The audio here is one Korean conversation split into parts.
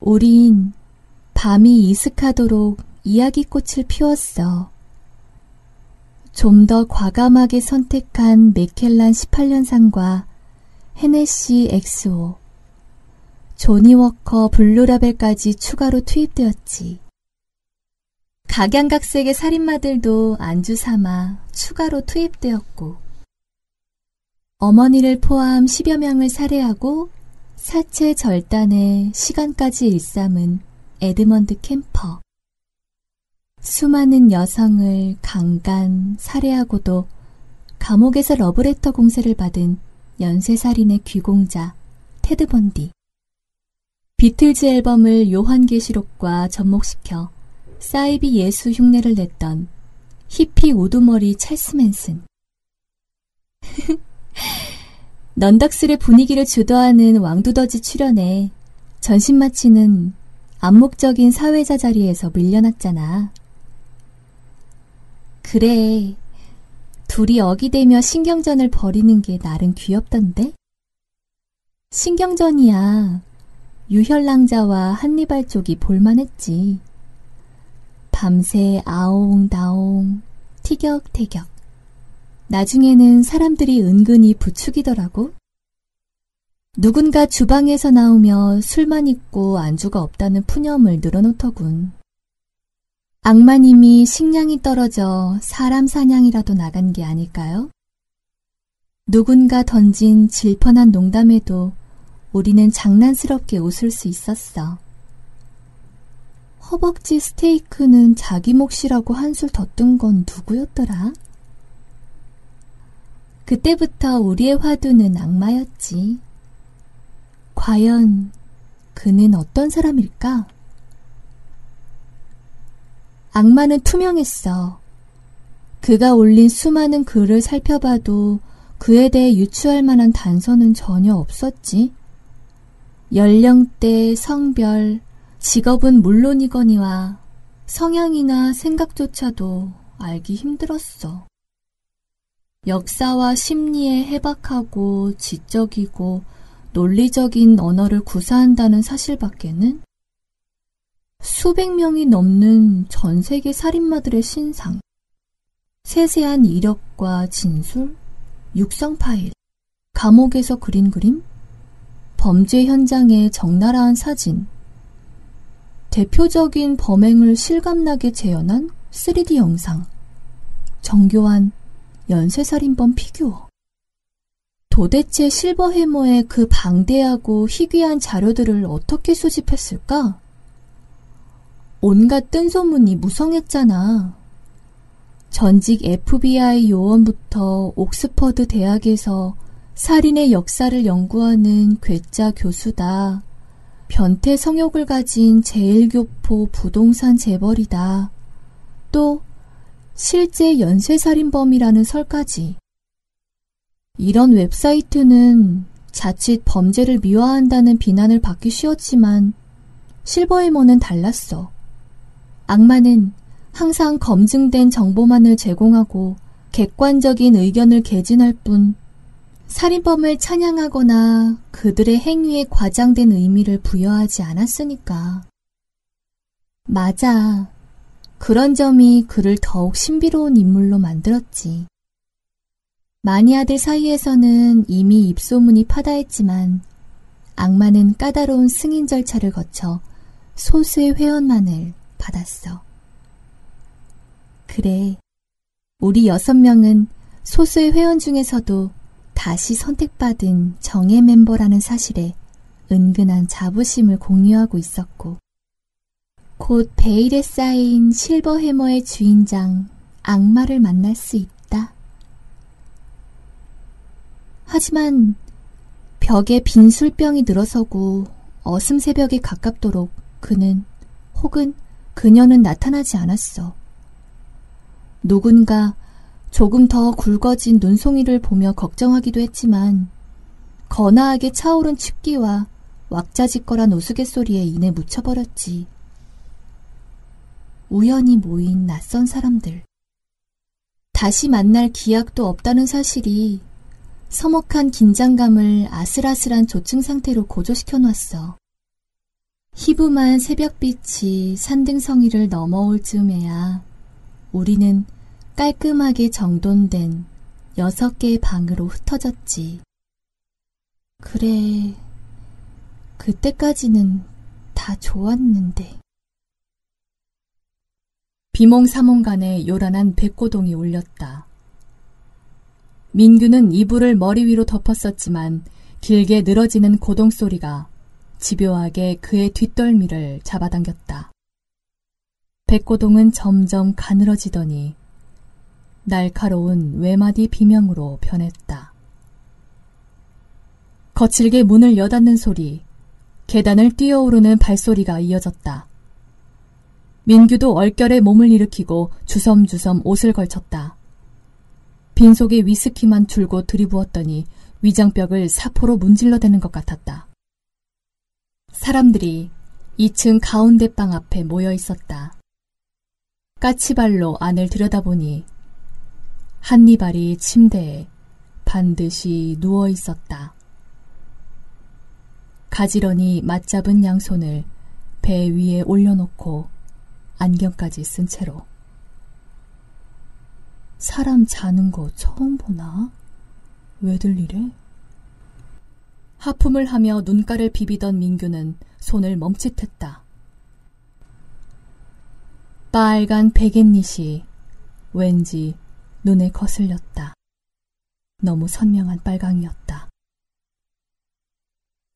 우린 밤이 이슥하도록 이야기꽃을 피웠어. 좀 더 과감하게 선택한 맥캘란 18년산과 헤네시 XO, 조니 워커 블루라벨까지 추가로 투입되었지. 각양각색의 살인마들도 안주 삼아 추가로 투입되었고, 어머니를 포함 10여 명을 살해하고 사체 절단에 시간까지 일삼은 에드먼드 켐퍼. 수많은 여성을 강간, 살해하고도 감옥에서 러브레터 공세를 받은 연쇄살인의 귀공자 테드 번디. 비틀즈 앨범을 요한계시록과 접목시켜 사이비 예수 흉내를 냈던 히피 우두머리 찰스 맨슨. 넌덕스의 분위기를 주도하는 왕두더지 출연에 전신마취는 암묵적인 사회자 자리에서 밀려났잖아. 그래. 둘이 어기대며 신경전을 벌이는 게 나름 귀엽던데? 신경전이야. 유혈랑자와 한니발 쪽이 볼만했지. 밤새 아옹다옹, 티격태격. 나중에는 사람들이 은근히 부추기더라고. 누군가 주방에서 나오며 술만 있고 안주가 없다는 푸념을 늘어놓더군. 악마님이 식량이 떨어져 사람 사냥이라도 나간 게 아닐까요? 누군가 던진 질펀한 농담에도 우리는 장난스럽게 웃을 수 있었어. 허벅지 스테이크는 자기 몫이라고 한술 더 뜬 건 누구였더라? 그때부터 우리의 화두는 악마였지. 과연 그는 어떤 사람일까? 악마는 투명했어. 그가 올린 수많은 글을 살펴봐도 그에 대해 유추할 만한 단서는 전혀 없었지. 연령대, 성별, 직업은 물론이거니와 성향이나 생각조차도 알기 힘들었어. 역사와 심리에 해박하고 지적이고 논리적인 언어를 구사한다는 사실밖에는 수백 명이 넘는 전 세계 살인마들의 신상, 세세한 이력과 진술, 육성 파일, 감옥에서 그린 그림, 범죄 현장의 적나라한 사진, 대표적인 범행을 실감나게 재현한 3D 영상, 정교한 연쇄살인범 피규어. 도대체 실버 해머의 그 방대하고 희귀한 자료들을 어떻게 수집했을까? 온갖 뜬소문이 무성했잖아. 전직 FBI 요원부터 옥스퍼드 대학에서 살인의 역사를 연구하는 괴짜 교수다. 변태 성욕을 가진 제일교포 부동산 재벌이다. 또 실제 연쇄살인범이라는 설까지. 이런 웹사이트는 자칫 범죄를 미화한다는 비난을 받기 쉬웠지만 실버해머는 달랐어. 악마는 항상 검증된 정보만을 제공하고 객관적인 의견을 개진할 뿐 살인범을 찬양하거나 그들의 행위에 과장된 의미를 부여하지 않았으니까. 맞아. 그런 점이 그를 더욱 신비로운 인물로 만들었지. 마니아들 사이에서는 이미 입소문이 파다했지만 악마는 까다로운 승인 절차를 거쳐 소수의 회원만을 받았어. 그래. 우리 여섯 명은 소수의 회원 중에서도 다시 선택받은 정예 멤버라는 사실에 은근한 자부심을 공유하고 있었고, 곧 베일에 쌓인 실버 해머의 주인장 악마를 만날 수 있다. 하지만 벽에 빈 술병이 늘어서고 어슴 새벽에 가깝도록 그는 혹은 그녀는 나타나지 않았어. 누군가 조금 더 굵어진 눈송이를 보며 걱정하기도 했지만 거나하게 차오른 춥기와 왁자지껄한 우스갯소리에 이내 묻혀버렸지. 우연히 모인 낯선 사람들. 다시 만날 기약도 없다는 사실이 서먹한 긴장감을 아슬아슬한 조증 상태로 고조시켜 놨어. 희부만 새벽빛이 산등성이를 넘어올 즈음에야 우리는 깔끔하게 정돈된 여섯 개의 방으로 흩어졌지. 그래, 그때까지는 다 좋았는데. 비몽사몽간에 요란한 백고동이 울렸다. 민규는 이불을 머리 위로 덮었었지만 길게 늘어지는 고동 소리가 집요하게 그의 뒷덜미를 잡아당겼다. 백고동은 점점 가늘어지더니 날카로운 외마디 비명으로 변했다. 거칠게 문을 여닫는 소리, 계단을 뛰어오르는 발소리가 이어졌다. 민규도 얼결에 몸을 일으키고 주섬주섬 옷을 걸쳤다. 빈속에 위스키만 줄고 들이부었더니 위장벽을 사포로 문질러대는 것 같았다. 사람들이 2층 가운데 방 앞에 모여 있었다. 까치발로 안을 들여다보니 한니발이 침대에 반드시 누워 있었다. 가지런히 맞잡은 양손을 배 위에 올려놓고 안경까지 쓴 채로 사람 자는 거 처음 보나? 왜들 이래? 하품을 하며 눈가를 비비던 민규는 손을 멈칫했다. 빨간 베갯닛이 왠지 눈에 거슬렸다. 너무 선명한 빨강이었다.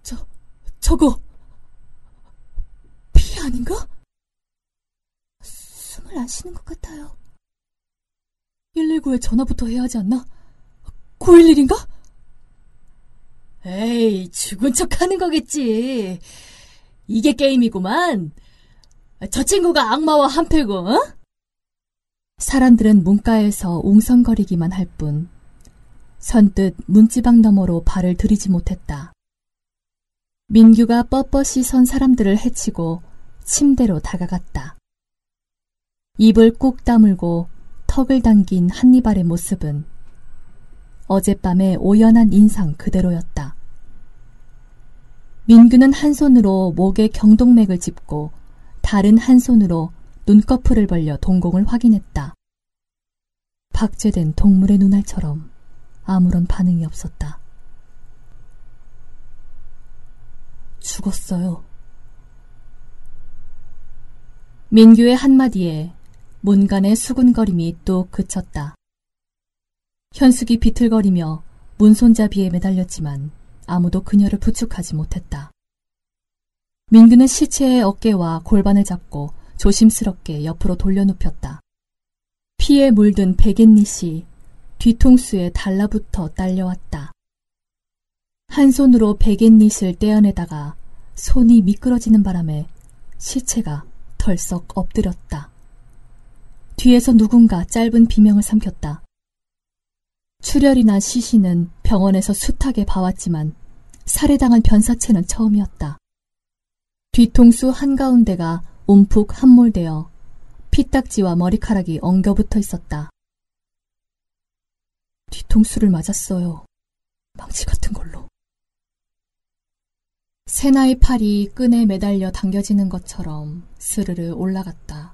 저, 저거, 피 아닌가? 안 쉬는 것 같아요. 119에 전화부터 해야 하지 않나? 911인가? 에이, 죽은 척 하는 거겠지. 이게 게임이구만. 저 친구가 악마와 한패고, 어? 사람들은 문가에서 웅성거리기만 할 뿐, 선뜻 문지방 너머로 발을 들이지 못했다. 민규가 뻣뻣이 선 사람들을 해치고 침대로 다가갔다. 입을 꾹 다물고 턱을 당긴 한니발의 모습은 어젯밤의 오연한 인상 그대로였다. 민규는 한 손으로 목에 경동맥을 짚고 다른 한 손으로 눈꺼풀을 벌려 동공을 확인했다. 박제된 동물의 눈알처럼 아무런 반응이 없었다. 죽었어요. 민규의 한마디에 문간의 수군거림이 또 그쳤다. 현숙이 비틀거리며 문손잡이에 매달렸지만 아무도 그녀를 부축하지 못했다. 민규는 시체의 어깨와 골반을 잡고 조심스럽게 옆으로 돌려눕혔다. 피에 물든 베갯닛이 뒤통수에 달라붙어 딸려왔다. 한 손으로 베갯닛을 떼어내다가 손이 미끄러지는 바람에 시체가 덜썩 엎드렸다. 뒤에서 누군가 짧은 비명을 삼켰다. 출혈이나 시신은 병원에서 숱하게 봐왔지만 살해당한 변사체는 처음이었다. 뒤통수 한가운데가 움푹 함몰되어 피딱지와 머리카락이 엉겨붙어 있었다. 뒤통수를 맞았어요. 망치 같은 걸로. 세나의 팔이 끈에 매달려 당겨지는 것처럼 스르르 올라갔다.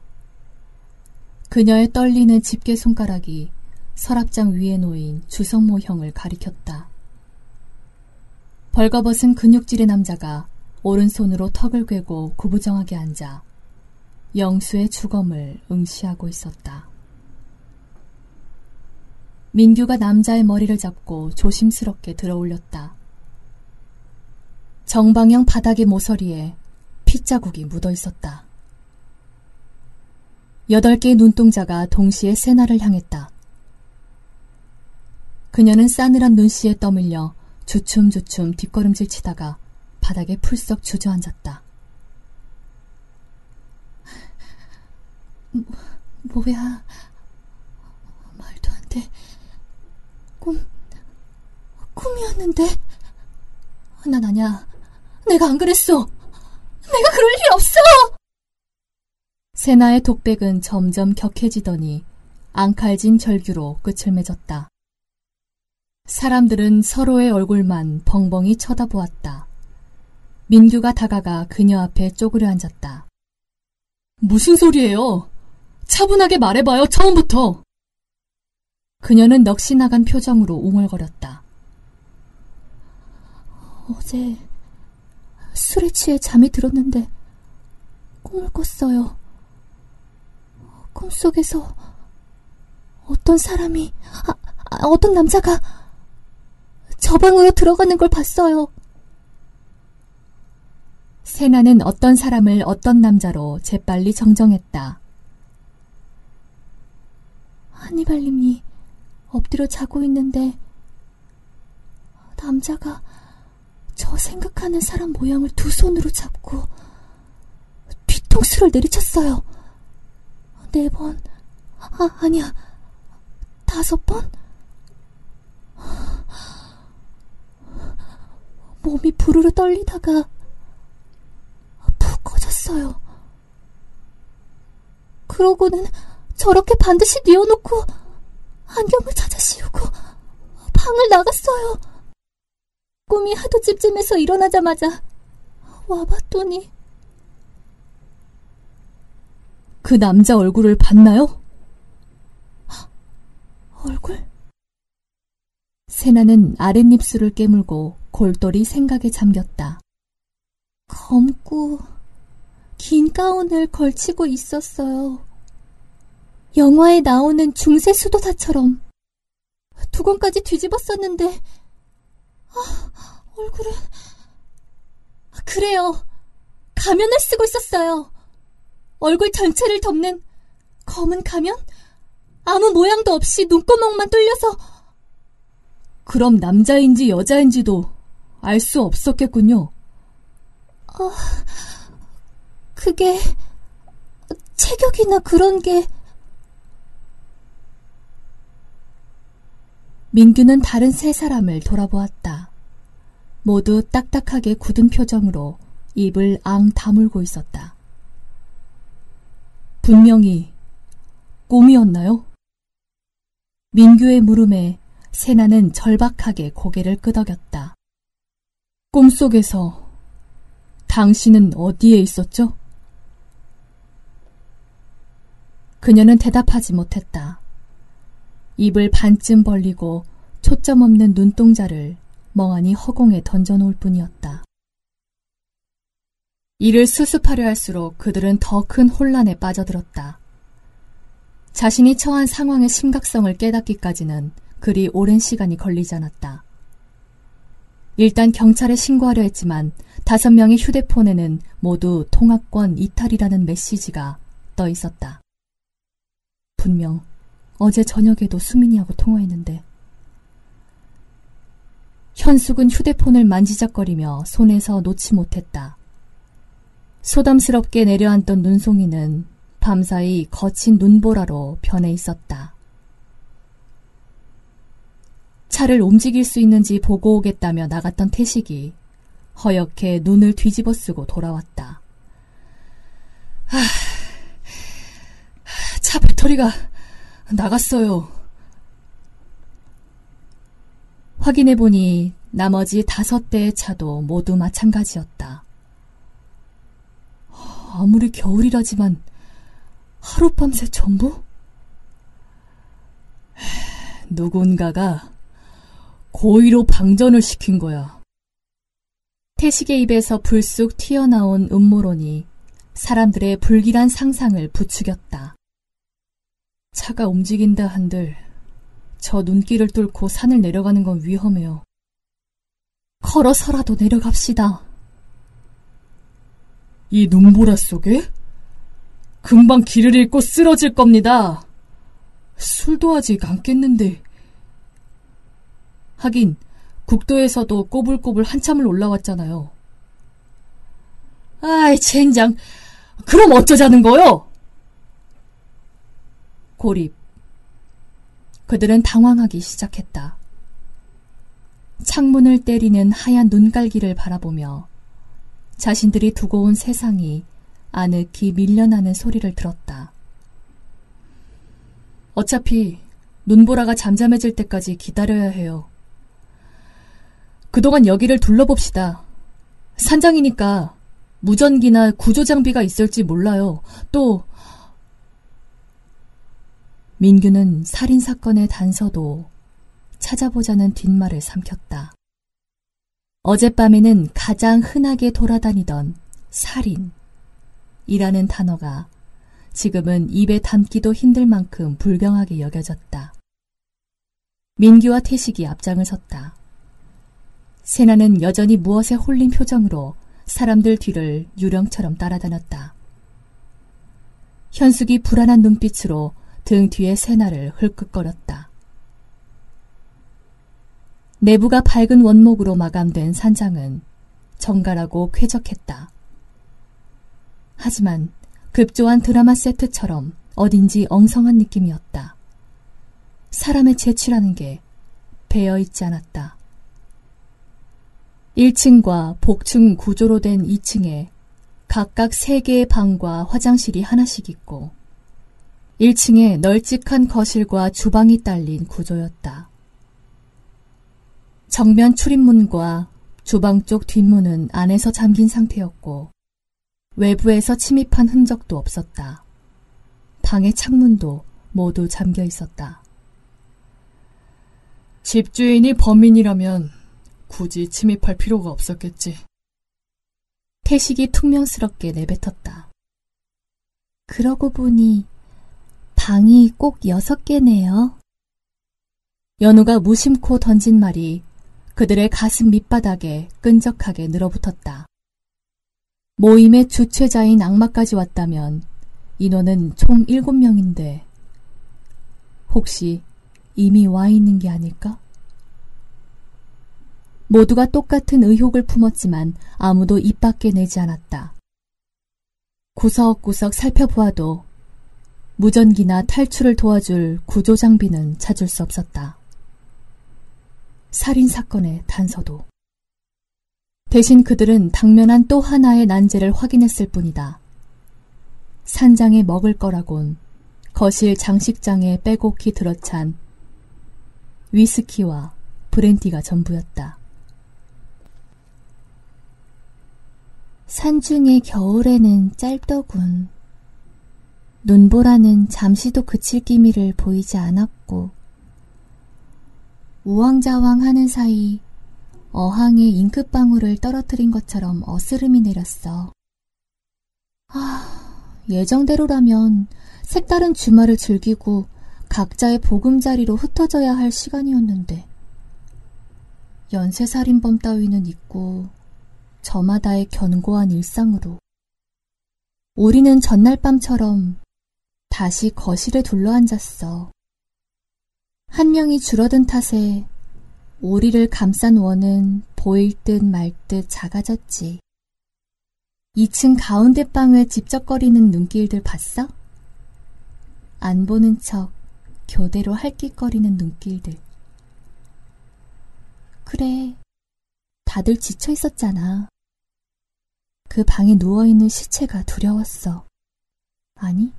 그녀의 떨리는 집게 손가락이 서랍장 위에 놓인 주성 모형을 가리켰다. 벌거벗은 근육질의 남자가 오른손으로 턱을 괴고 구부정하게 앉아 영수의 주검을 응시하고 있었다. 민규가 남자의 머리를 잡고 조심스럽게 들어 올렸다. 정방형 바닥의 모서리에 핏자국이 묻어 있었다. 여덟 개의 눈동자가 동시에 세나를 향했다. 그녀는 싸늘한 눈시에 떠밀려 주춤주춤 뒷걸음질 치다가 바닥에 풀썩 주저앉았다. 뭐, 뭐야. 말도 안 돼. 꿈, 꿈이었는데? 난 아냐. 내가 안 그랬어. 내가 그럴 리 없어! 세나의 독백은 점점 격해지더니 앙칼진 절규로 끝을 맺었다. 사람들은 서로의 얼굴만 벙벙이 쳐다보았다. 민규가 다가가 그녀 앞에 쪼그려 앉았다. 무슨 소리예요? 차분하게 말해봐요, 처음부터. 그녀는 넋이 나간 표정으로 웅얼거렸다. 어제 술에 취해 잠이 들었는데 꿈을 꿨어요. 꿈속에서 어떤 사람이, 아, 아, 어떤 남자가 저 방으로 들어가는 걸 봤어요. 세나는 어떤 사람을 어떤 남자로 재빨리 정정했다. 하니발님이 엎드려 자고 있는데 남자가 저 생각하는 사람 모양을 두 손으로 잡고 뒤통수를 내리쳤어요. 네 번, 아, 아니야, 다섯 번? 몸이 부르르 떨리다가 푹 꺼졌어요. 그러고는 저렇게 반드시 뉘어놓고 안경을 찾아 씌우고 방을 나갔어요. 꿈이 하도 찜찜해서 일어나자마자 와봤더니 그 남자 얼굴을 봤나요? 얼굴? 세나는 아랫입술을 깨물고 골똘히 생각에 잠겼다. 검고 긴 가운을 걸치고 있었어요. 영화에 나오는 중세 수도사처럼 두건까지 뒤집었었는데 아, 얼굴은 그래요. 가면을 쓰고 있었어요. 얼굴 전체를 덮는 검은 가면? 아무 모양도 없이 눈구멍만 뚫려서 그럼 남자인지 여자인지도 알 수 없었겠군요. 어, 그게 체격이나 그런 게 민규는 다른 세 사람을 돌아보았다. 모두 딱딱하게 굳은 표정으로 입을 앙 다물고 있었다. 분명히 꿈이었나요? 민규의 물음에 세나는 절박하게 고개를 끄덕였다. 꿈속에서 당신은 어디에 있었죠? 그녀는 대답하지 못했다. 입을 반쯤 벌리고 초점 없는 눈동자를 멍하니 허공에 던져놓을 뿐이었다. 이를 수습하려 할수록 그들은 더 큰 혼란에 빠져들었다. 자신이 처한 상황의 심각성을 깨닫기까지는 그리 오랜 시간이 걸리지 않았다. 일단 경찰에 신고하려 했지만 다섯 명의 휴대폰에는 모두 통합권 이탈이라는 메시지가 떠 있었다. 분명 어제 저녁에도 수민이하고 통화했는데 현숙은 휴대폰을 만지작거리며 손에서 놓지 못했다. 소담스럽게 내려앉던 눈송이는 밤사이 거친 눈보라로 변해 있었다. 차를 움직일 수 있는지 보고 오겠다며 나갔던 태식이 허옇게 눈을 뒤집어 쓰고 돌아왔다. 아, 차 배터리가 나갔어요. 확인해보니 나머지 다섯 대의 차도 모두 마찬가지였다. 아무리 겨울이라지만 하룻밤새 전부? 누군가가 고의로 방전을 시킨 거야. 태식의 입에서 불쑥 튀어나온 음모론이 사람들의 불길한 상상을 부추겼다. 차가 움직인다 한들 저 눈길을 뚫고 산을 내려가는 건 위험해요. 걸어서라도 내려갑시다. 이 눈보라 속에? 금방 길을 잃고 쓰러질 겁니다. 술도 아직 안 깼는데. 하긴 국도에서도 꼬불꼬불 한참을 올라왔잖아요. 아이, 젠장. 그럼 어쩌자는 거요? 고립. 그들은 당황하기 시작했다. 창문을 때리는 하얀 눈깔기를 바라보며 자신들이 두고 온 세상이 아늑히 밀려나는 소리를 들었다. 어차피 눈보라가 잠잠해질 때까지 기다려야 해요. 그동안 여기를 둘러봅시다. 산장이니까 무전기나 구조 장비가 있을지 몰라요. 또 민규는 살인 사건의 단서도 찾아보자는 뒷말을 삼켰다. 어젯밤에는 가장 흔하게 돌아다니던 살인이라는 단어가 지금은 입에 담기도 힘들 만큼 불경하게 여겨졌다. 민규와 태식이 앞장을 섰다. 세나는 여전히 무엇에 홀린 표정으로 사람들 뒤를 유령처럼 따라다녔다. 현숙이 불안한 눈빛으로 등 뒤에 세나를 흘끗거렸다. 내부가 밝은 원목으로 마감된 산장은 정갈하고 쾌적했다. 하지만 급조한 드라마 세트처럼 어딘지 엉성한 느낌이었다. 사람의 재치라는 게 배어 있지 않았다. 1층과 복층 구조로 된 2층에 각각 3개의 방과 화장실이 하나씩 있고 1층에 널찍한 거실과 주방이 딸린 구조였다. 정면 출입문과 주방 쪽 뒷문은 안에서 잠긴 상태였고 외부에서 침입한 흔적도 없었다. 방의 창문도 모두 잠겨 있었다. 집주인이 범인이라면 굳이 침입할 필요가 없었겠지. 태식이 퉁명스럽게 내뱉었다. 그러고 보니 방이 꼭 여섯 개네요. 연우가 무심코 던진 말이 그들의 가슴 밑바닥에 끈적하게 늘어붙었다. 모임의 주최자인 악마까지 왔다면 인원은 총 7명인데 혹시 이미 와 있는 게 아닐까? 모두가 똑같은 의혹을 품었지만 아무도 입 밖에 내지 않았다. 구석구석 살펴보아도 무전기나 탈출을 도와줄 구조 장비는 찾을 수 없었다. 살인 사건의 단서도. 대신 그들은 당면한 또 하나의 난제를 확인했을 뿐이다. 산장에 먹을 거라곤 거실 장식장에 빼곡히 들어찬 위스키와 브랜디가 전부였다. 산중의 겨울에는 짧더군. 눈보라는 잠시도 그칠 기미를 보이지 않았고 우왕좌왕 하는 사이 어항에 잉크방울을 떨어뜨린 것처럼 어스름이 내렸어. 아, 예정대로라면 색다른 주말을 즐기고 각자의 보금자리로 흩어져야 할 시간이었는데 연쇄살인범 따위는 있고 저마다의 견고한 일상으로 우리는 전날 밤처럼 다시 거실에 둘러앉았어. 한 명이 줄어든 탓에 우리를 감싼 원은 보일 듯 말 듯 작아졌지. 2층 가운데 방을 집적거리는 눈길들 봤어? 안 보는 척 교대로 할깃거리는 눈길들. 그래, 다들 지쳐 있었잖아. 그 방에 누워있는 시체가 두려웠어. 아니,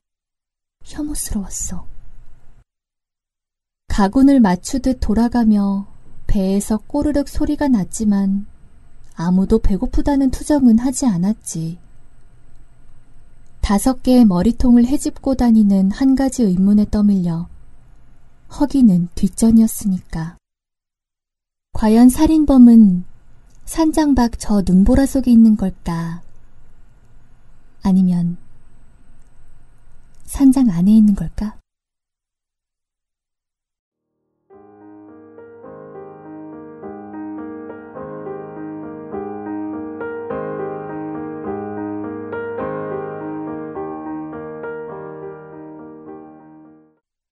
혐오스러웠어. 가군을 맞추듯 돌아가며 배에서 꼬르륵 소리가 났지만 아무도 배고프다는 투정은 하지 않았지. 다섯 개의 머리통을 헤집고 다니는 한 가지 의문에 떠밀려 허기는 뒷전이었으니까. 과연 살인범은 산장 밖 저 눈보라 속에 있는 걸까? 아니면 산장 안에 있는 걸까?